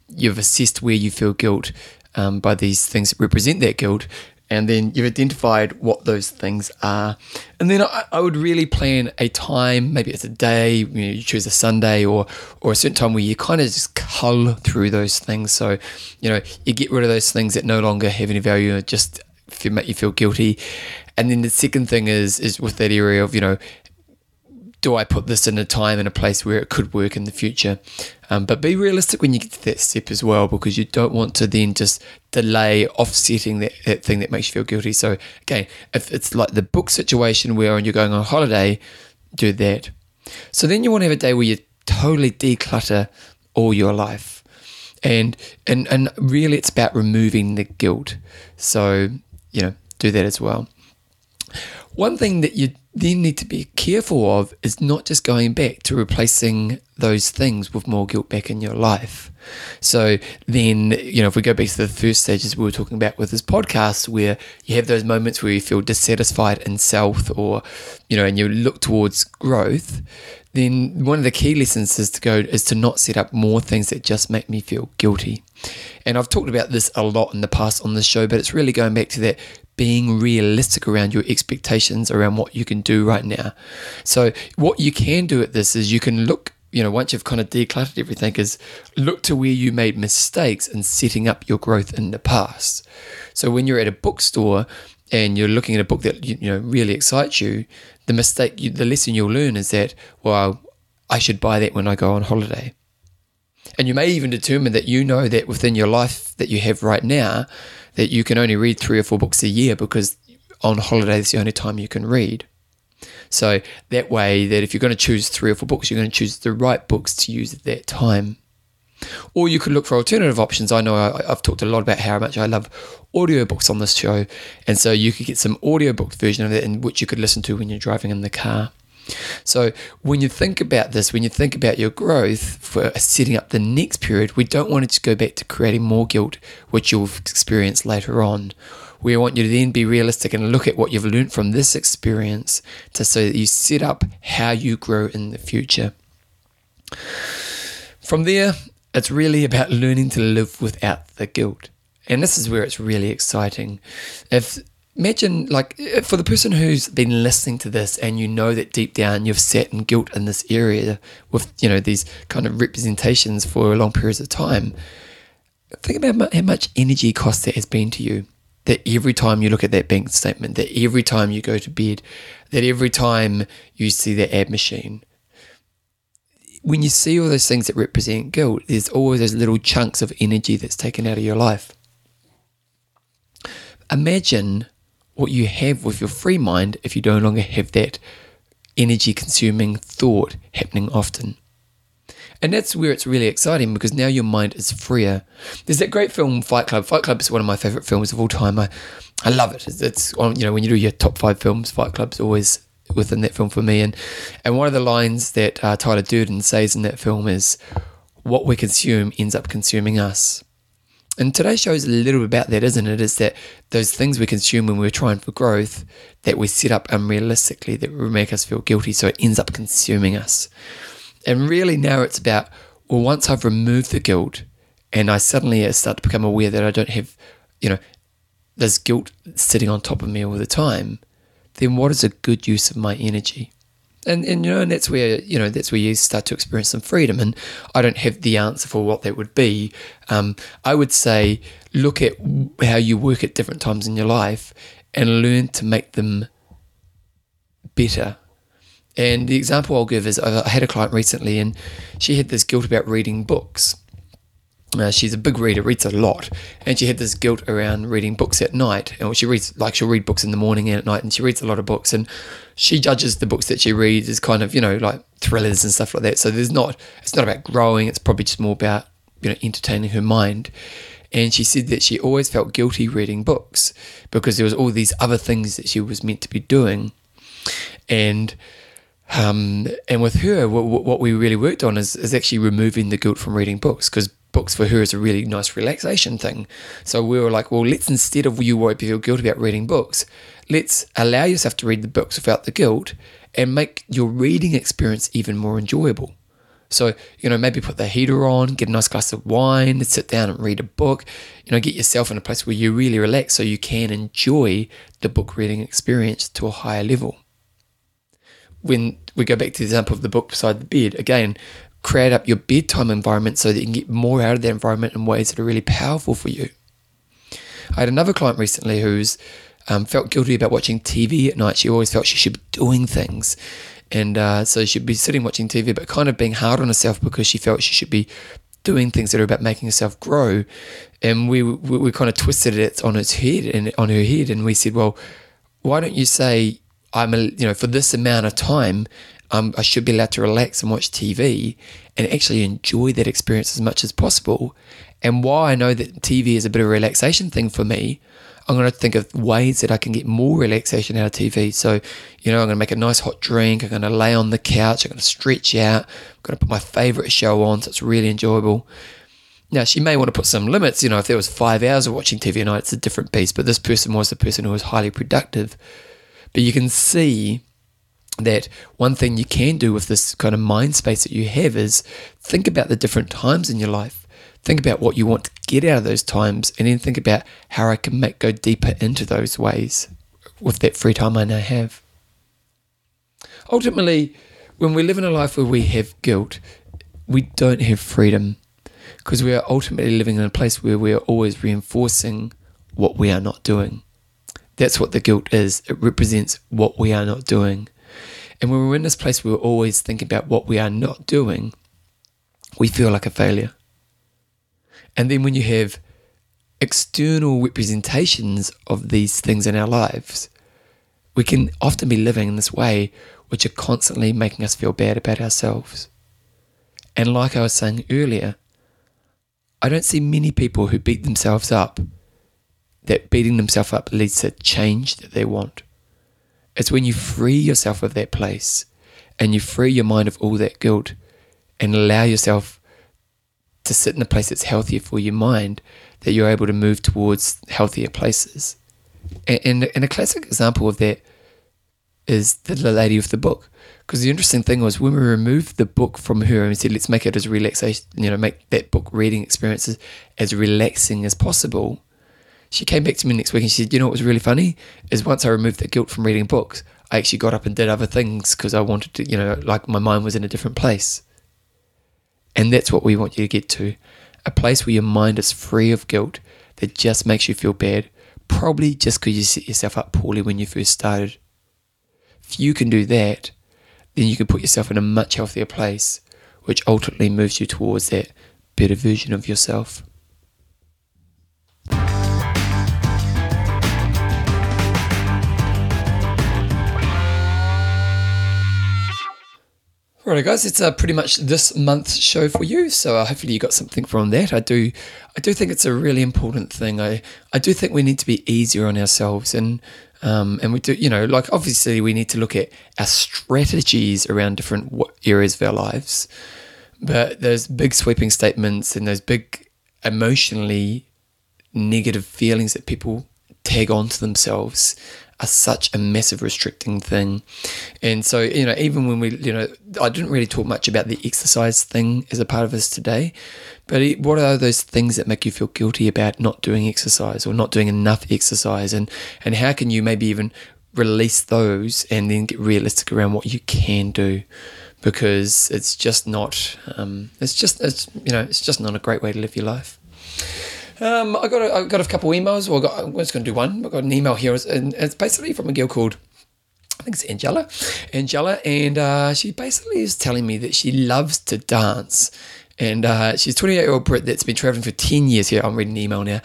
you've assessed where you feel guilt um, by these things that represent that guilt and then you've identified what those things are. And then I, I, would really plan a time, maybe it's a day, you, know, you choose a Sunday or or a certain time where you kind of just cull through those things. So, you know, you get rid of those things that no longer have any value, just make you feel guilty. And then the second thing is is with that area of, you know, do I put this in a time and a place where it could work in the future? Um, but be realistic when you get to that step as well, because you don't want to then just delay offsetting that, that thing that makes you feel guilty. So, again, if it's like the book situation where you're going on holiday, do that. So, then you want to have a day where you totally declutter all your life. And, and, and really, it's about removing the guilt. So, you know, do that as well. One thing that you then need to be careful of is not just going back to replacing those things with more guilt back in your life. So then, you know, if we go back to the first stages we were talking about with this podcast, where you have those moments where you feel dissatisfied in self or, you know, and you look towards growth, then one of the key lessons is to go is to not set up more things that just make me feel guilty. And I've talked about this a lot in the past on this show, but it's really going back to that being realistic around your expectations around what you can do right now. So, what you can do at this is you can look, you know, once you've kind of decluttered everything, is look to where you made mistakes in setting up your growth in the past. So, when you're at a bookstore and you're looking at a book that you know really excites you, the mistake, the lesson you'll learn is that, well, I should buy that when I go on holiday. And you may even determine that you know that within your life that you have right now, that you can only read three or four books a year because on holiday is the only time you can read. So that way, that if you're going to choose three or four books, you're going to choose the right books to use at that time. Or you could look for alternative options. I know I, have talked a lot about how much I love audiobooks on this show. And so you could get some audiobook version of it in which you could listen to when you're driving in the car. So when you think about this, when you think about your growth for setting up the next period, we don't want it to go back to creating more guilt, which you'll experience later on. We want you to then be realistic and look at what you've learned from this experience to so that you set up how you grow in the future. From there, it's really about learning to live without the guilt. And this is where it's really exciting. If imagine like uh, for the person who's been listening to this and you know that deep down you've sat in guilt in this area with you know these kind of representations for long periods of time think about how much energy cost that has been to you. That every time you look at that bank statement that every time you go to bed that every time you see the ab machine. When you see all those things that represent guilt there's always those little chunks of energy that's taken out of your life. Imagine what you have with your free mind if you no longer have that energy consuming thought happening often. And that's where it's really exciting because now your mind is freer. There's that great film Fight Club. Fight Club is one of my favorite films of all time. I, I love it. It's, it's you know when you do your top five films, Fight Club's always within that film for me. And and one of the lines that uh, Tyler Durden says in that film is, "What we consume ends up consuming us." And today's show is a little bit about that, isn't it? Is that those things we consume when we're trying for growth that we set up unrealistically that will make us feel guilty, so it ends up consuming us. And really now it's about, well, once I've removed the guilt and I suddenly start to become aware that I don't have, you know, this guilt sitting on top of me all the time, then what is a good use of my energy? And, and you know, and that's where you know that's where you start to experience some freedom. And I don't have the answer for what that would be. Um, I would say look at how you work at different times in your life and learn to make them better. And the example I'll give is I had a client recently, and she had this guilt about reading books. Uh, she's a big reader, reads a lot, and she had this guilt around reading books at night. And she reads, like, she'll read books in the morning and at night, and she reads a lot of books. And she judges the books that she reads as kind of, you know, like thrillers and stuff like that. So there's not, it's not about growing. It's probably just more about, you know, entertaining her mind. And she said that she always felt guilty reading books because there was all these other things that she was meant to be doing. And um, and with her, what, what we really worked on is, is actually removing the guilt from reading books because books for her is a really nice relaxation thing. So we were like, well, let's instead of you worry feel guilty about reading books, let's allow yourself to read the books without the guilt and make your reading experience even more enjoyable. So, you know, maybe put the heater on, get a nice glass of wine, sit down and read a book, you know, get yourself in a place where you really relax so you can enjoy the book reading experience to a higher level. When we go back to the example of the book beside the bed, again, create up your bedtime environment so that you can get more out of that environment in ways that are really powerful for you. I had another client recently who's um, felt guilty about watching TV at night. She always felt she should be doing things. And uh, so she'd be sitting watching TV, but kind of being hard on herself because she felt she should be doing things that are about making herself grow. And we, we, we kind of twisted it on its head and on her head. And we said, well, why don't you say, I'm a, you know, for this amount of time, um, I should be allowed to relax and watch TV and actually enjoy that experience as much as possible. And while I know that TV is a bit of a relaxation thing for me, I'm going to think of ways that I can get more relaxation out of TV. So, you know, I'm going to make a nice hot drink. I'm going to lay on the couch. I'm going to stretch out. I'm going to put my favorite show on so it's really enjoyable. Now, she may want to put some limits. You know, if there was five hours of watching TV a night, it's a different beast. But this person was the person who was highly productive. But you can see that one thing you can do with this kind of mind space that you have is think about the different times in your life. Think about what you want to get out of those times, and then think about how I can make go deeper into those ways with that free time I now have. Ultimately, when we live in a life where we have guilt, we don't have freedom because we are ultimately living in a place where we are always reinforcing what we are not doing. That's what the guilt is. It represents what we are not doing. And when we're in this place we're always thinking about what we are not doing, we feel like a failure. And then when you have external representations of these things in our lives, we can often be living in this way which are constantly making us feel bad about ourselves. And like I was saying earlier, I don't see many people who beat themselves up that beating themselves up leads to change that they want. It's when you free yourself of that place and you free your mind of all that guilt and allow yourself to sit in a place that's healthier for your mind that you're able to move towards healthier places. And, and, a classic example of that is the lady with the book. Because the interesting thing was when we removed the book from her and said, let's make it as relaxation, you know, make that book reading experiences as relaxing as possible, she came back to me next week and she said, You know what was really funny? Is once I removed the guilt from reading books, I actually got up and did other things because I wanted to, you know, like my mind was in a different place. And that's what we want you to get to a place where your mind is free of guilt that just makes you feel bad, probably just because you set yourself up poorly when you first started. If you can do that, then you can put yourself in a much healthier place, which ultimately moves you towards that better version of yourself. Right, guys, it's uh, pretty much this month's show for you. So uh, hopefully you got something from that. I do, I do think it's a really important thing. I, I do think we need to be easier on ourselves, and um, and we do, you know, like obviously we need to look at our strategies around different areas of our lives, but those big sweeping statements and those big emotionally negative feelings that people tag onto themselves are such a massive restricting thing. And so, you know, even when we, you know, I didn't really talk much about the exercise thing as a part of this today, but what are those things that make you feel guilty about not doing exercise or not doing enough exercise? And, and how can you maybe even release those and then get realistic around what you can do because it's just not um, it's just it's you know it's just not a great way to live your life um, I got a, I got a couple emails well I got, I'm just going to do one I got an email here and it's basically from a girl called I think it's Angela Angela and uh, she basically is telling me that she loves to dance and uh, she's 28 year old Brit that's been traveling for 10 years here. I'm reading an email now.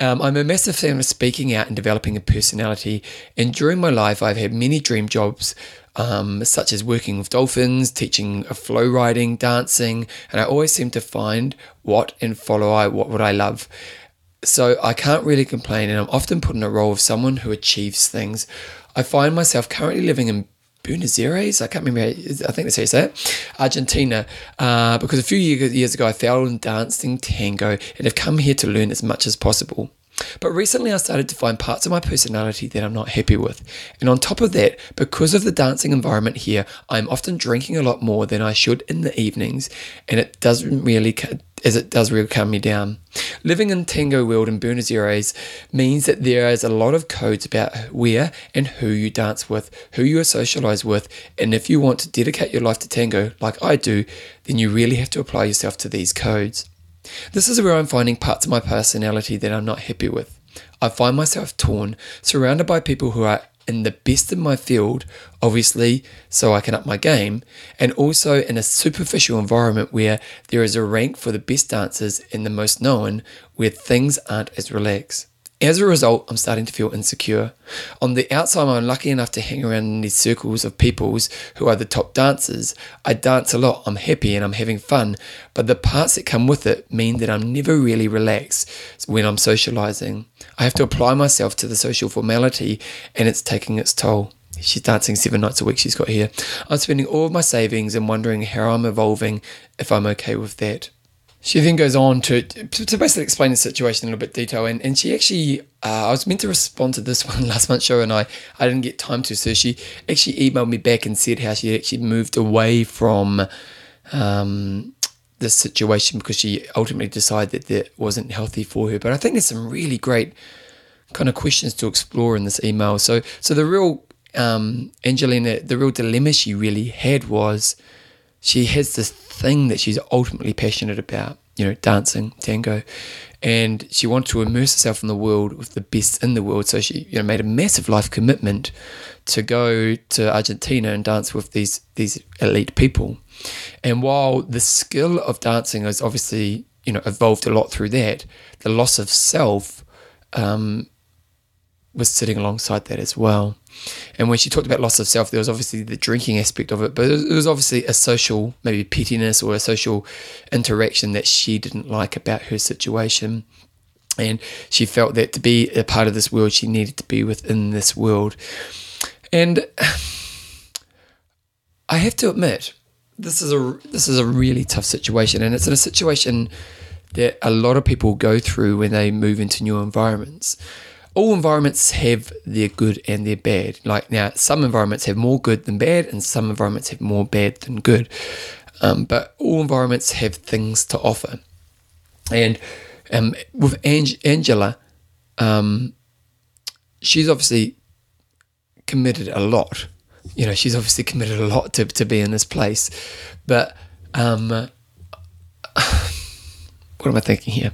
Um, I'm a massive fan of speaking out and developing a personality. And during my life, I've had many dream jobs, um, such as working with dolphins, teaching flow riding, dancing, and I always seem to find what and follow I what, would I love. So I can't really complain, and I'm often put in a role of someone who achieves things. I find myself currently living in Buenos Aires. I can't remember. I think that's how you say it. Argentina. Uh, because a few years ago I fell in dancing tango and have come here to learn as much as possible. But recently I started to find parts of my personality that I'm not happy with. And on top of that, because of the dancing environment here, I'm often drinking a lot more than I should in the evenings, and it doesn't really as it does really calm me down. Living in Tango World in Buenos Aires means that there is a lot of codes about where and who you dance with, who you socialize with, and if you want to dedicate your life to tango like I do, then you really have to apply yourself to these codes. This is where I'm finding parts of my personality that I'm not happy with. I find myself torn, surrounded by people who are in the best of my field, obviously, so I can up my game, and also in a superficial environment where there is a rank for the best dancers and the most known, where things aren't as relaxed. As a result, I'm starting to feel insecure. On the outside, I'm lucky enough to hang around in these circles of peoples who are the top dancers. I dance a lot, I'm happy and I'm having fun, but the parts that come with it mean that I'm never really relaxed when I'm socializing. I have to apply myself to the social formality, and it's taking its toll. She's dancing seven nights a week, she's got here. I'm spending all of my savings and wondering how I'm evolving if I'm okay with that. She then goes on to, to basically explain the situation in a little bit detail, and, and she actually, uh, I was meant to respond to this one last month's show, and I, I didn't get time to, so she actually emailed me back and said how she actually moved away from um, this situation because she ultimately decided that that wasn't healthy for her. But I think there's some really great kind of questions to explore in this email. So, so the real um, Angelina, the real dilemma she really had was she has this thing that she's ultimately passionate about, you know, dancing, tango, and she wanted to immerse herself in the world with the best in the world. So she, you know, made a massive life commitment to go to Argentina and dance with these these elite people. And while the skill of dancing has obviously, you know, evolved a lot through that, the loss of self um, was sitting alongside that as well. And when she talked about loss of self, there was obviously the drinking aspect of it, but it was obviously a social, maybe pettiness or a social interaction that she didn't like about her situation. And she felt that to be a part of this world, she needed to be within this world. And I have to admit, this is a this is a really tough situation, and it's in a situation that a lot of people go through when they move into new environments all environments have their good and their bad. Like now, some environments have more good than bad, and some environments have more bad than good. Um, but all environments have things to offer. And um, with Ang- Angela, um, she's obviously committed a lot. You know, she's obviously committed a lot to, to be in this place. But um, what am I thinking here?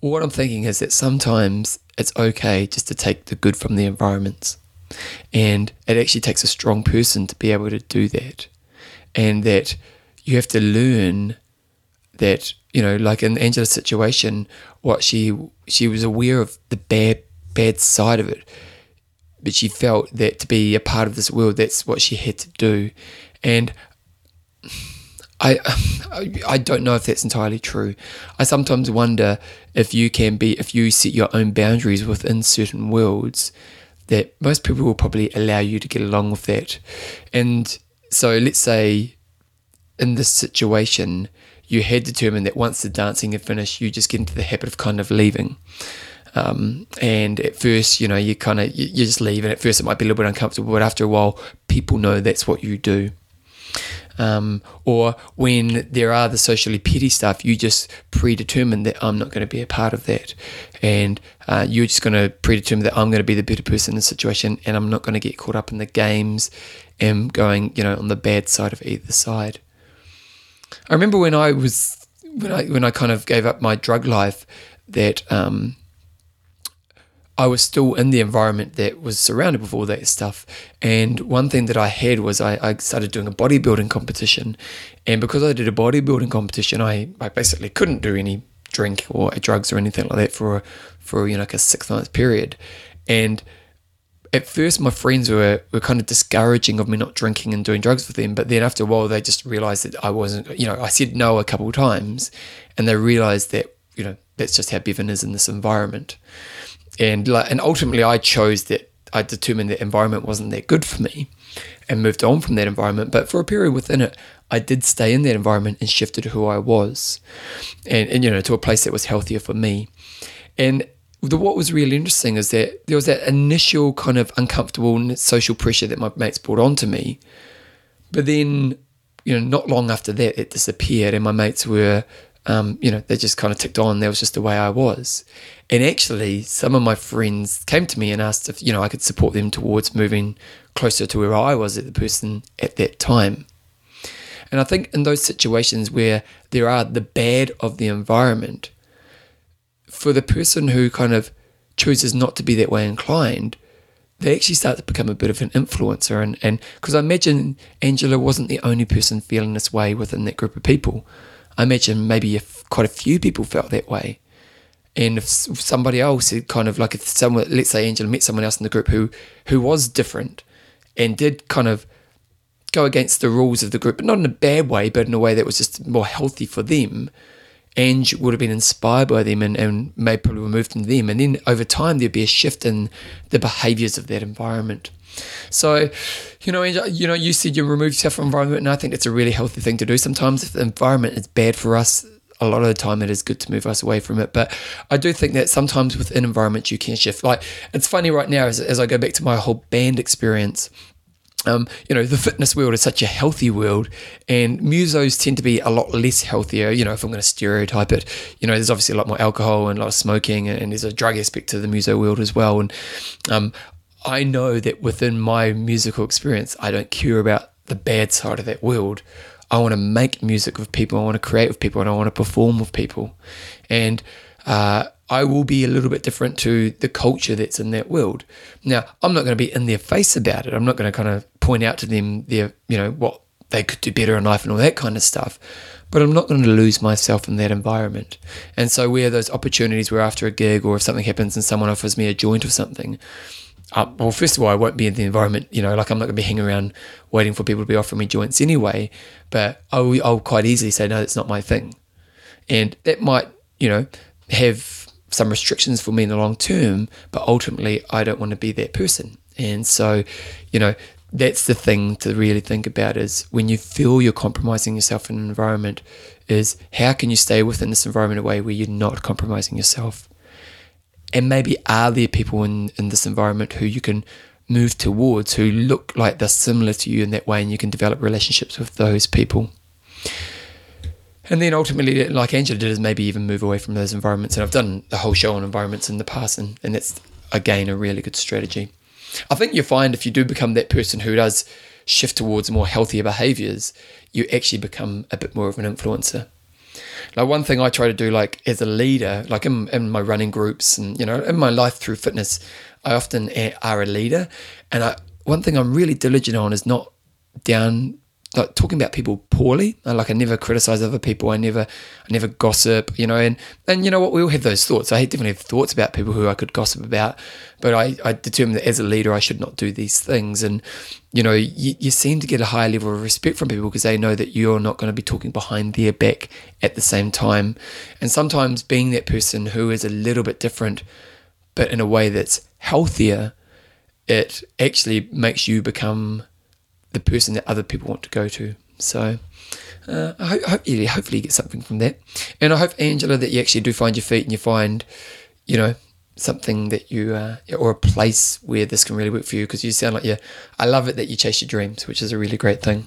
What I'm thinking is that sometimes it's okay just to take the good from the environments. And it actually takes a strong person to be able to do that. And that you have to learn that, you know, like in Angela's situation, what she she was aware of the bad bad side of it. But she felt that to be a part of this world, that's what she had to do. And I I don't know if that's entirely true. I sometimes wonder if you can be if you set your own boundaries within certain worlds that most people will probably allow you to get along with that. And so let's say in this situation you had determined that once the dancing had finished you just get into the habit of kind of leaving. Um, and at first, you know, you kind of you, you just leave, and at first it might be a little bit uncomfortable, but after a while, people know that's what you do. Um, or when there are the socially petty stuff, you just predetermine that I'm not going to be a part of that. And uh, you're just going to predetermine that I'm going to be the better person in the situation and I'm not going to get caught up in the games and going, you know, on the bad side of either side. I remember when I was, when I, when I kind of gave up my drug life, that um, I was still in the environment that was surrounded with all that stuff. And one thing that I had was I, I started doing a bodybuilding competition. And because I did a bodybuilding competition, I, I basically couldn't do any drink or drugs or anything like that for for you know like a six month period. And at first my friends were, were kind of discouraging of me not drinking and doing drugs with them but then after a while they just realized that i wasn't you know i said no a couple of times and they realized that you know that's just how bevan is in this environment and like, and ultimately I chose that I determined that environment wasn't that good for me and moved on from that environment. But for a period within it, I did stay in that environment and shifted who I was, and, and you know to a place that was healthier for me. And the, what was really interesting is that there was that initial kind of uncomfortable social pressure that my mates brought onto me, but then you know not long after that it disappeared, and my mates were um, you know, they just kind of ticked on. That was just the way I was. And actually, some of my friends came to me and asked if, you know, I could support them towards moving closer to where I was at the person at that time. And I think in those situations where there are the bad of the environment, for the person who kind of chooses not to be that way inclined, they actually start to become a bit of an influencer. And and because I imagine Angela wasn't the only person feeling this way within that group of people. I imagine maybe if quite a few people felt that way. And if somebody else had kind of like if someone, let's say Angela met someone else in the group who who was different and did kind of go against the rules of the group, but not in a bad way, but in a way that was just more healthy for them. Ange would have been inspired by them and, and may probably removed from them. And then over time, there'd be a shift in the behaviors of that environment. So, you know, you know, you said you remove yourself from environment, and I think it's a really healthy thing to do. Sometimes if the environment is bad for us, a lot of the time it is good to move us away from it. But I do think that sometimes within environments you can shift. Like it's funny right now as, as I go back to my whole band experience. Um, you know, the fitness world is such a healthy world, and musos tend to be a lot less healthier. You know, if I'm going to stereotype it, you know, there's obviously a lot more alcohol and a lot of smoking, and, there's a drug aspect to the muso world as well. And um, I know that within my musical experience, I don't care about the bad side of that world. I want to make music with people. I want to create with people, and I want to perform with people. And uh, I will be a little bit different to the culture that's in that world. Now, I'm not going to be in their face about it. I'm not going to kind of point out to them their, you know, what they could do better in life and all that kind of stuff. But I'm not going to lose myself in that environment. And so, where those opportunities where after a gig or if something happens and someone offers me a joint or something, uh, well, first of all, I won't be in the environment, you know, like I'm not going to be hanging around waiting for people to be offering me joints anyway. But I'll, I'll quite easily say, no, that's not my thing. And that might, you know, have some restrictions for me in the long term, but ultimately, I don't want to be that person. And so, you know, that's the thing to really think about is when you feel you're compromising yourself in an environment, is how can you stay within this environment in a way where you're not compromising yourself? And maybe are there people in, in this environment who you can move towards who look like they're similar to you in that way and you can develop relationships with those people? And then ultimately, like Angela did, is maybe even move away from those environments. And I've done the whole show on environments in the past, and, and that's again a really good strategy. I think you find if you do become that person who does shift towards more healthier behaviors, you actually become a bit more of an influencer. Like one thing I try to do, like as a leader, like in, in my running groups and you know in my life through fitness, I often are a leader, and I one thing I'm really diligent on is not down like talking about people poorly. Uh, like I never criticize other people. I never, I never gossip. You know, and and you know what? We all have those thoughts. I definitely have thoughts about people who I could gossip about, but I I determined that as a leader I should not do these things. And you know, you, you seem to get a higher level of respect from people because they know that you're not going to be talking behind their back at the same time. And sometimes being that person who is a little bit different, but in a way that's healthier, it actually makes you become the person that other people want to go to. So uh, I, hope, hope hopefully you get something from that. And I hope, Angela, that you actually do find your feet and you find, you know, something that you uh, or a place where this can really work for you. Because you sound like you I love it that you chase your dreams which is a really great thing.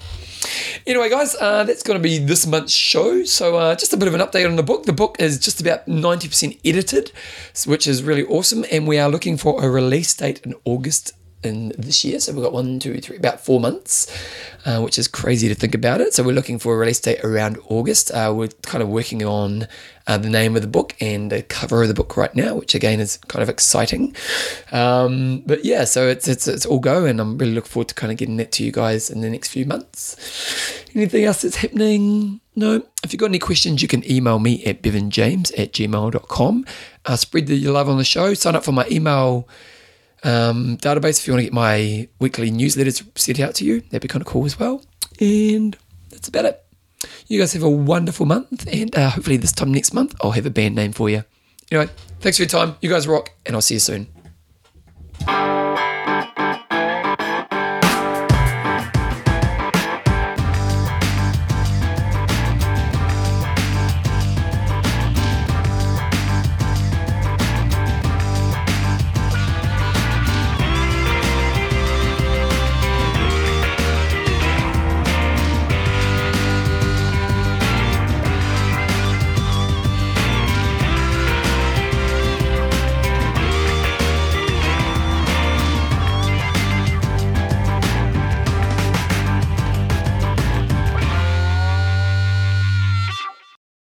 Anyway guys uh, that's going to be this month's show. So uh, just a bit of an update on the book. The book is just about 90% edited which is really awesome. And we are looking for a release date in August in this year. So we've got one, two, three, about four months, uh, which is crazy to think about it. So we're looking for a release date around August. Uh, we're kind of working on uh, the name of the book and the cover of the book right now, which again is kind of exciting. Um, but yeah, so it's, it's it's all go, and I'm really looking forward to kind of getting that to you guys in the next few months. Anything else that's happening? No. If you've got any questions, you can email me at bevanjames at gmail.com. Uh, spread the love on the show. Sign up for my email um, database if you want to get my weekly newsletters sent out to you. That'd be kind of cool as well. And that's about it. You guys have a wonderful month, and uh, hopefully this time next month I'll have a band name for you. Anyway, thanks for your time. You guys rock, and I'll see you soon.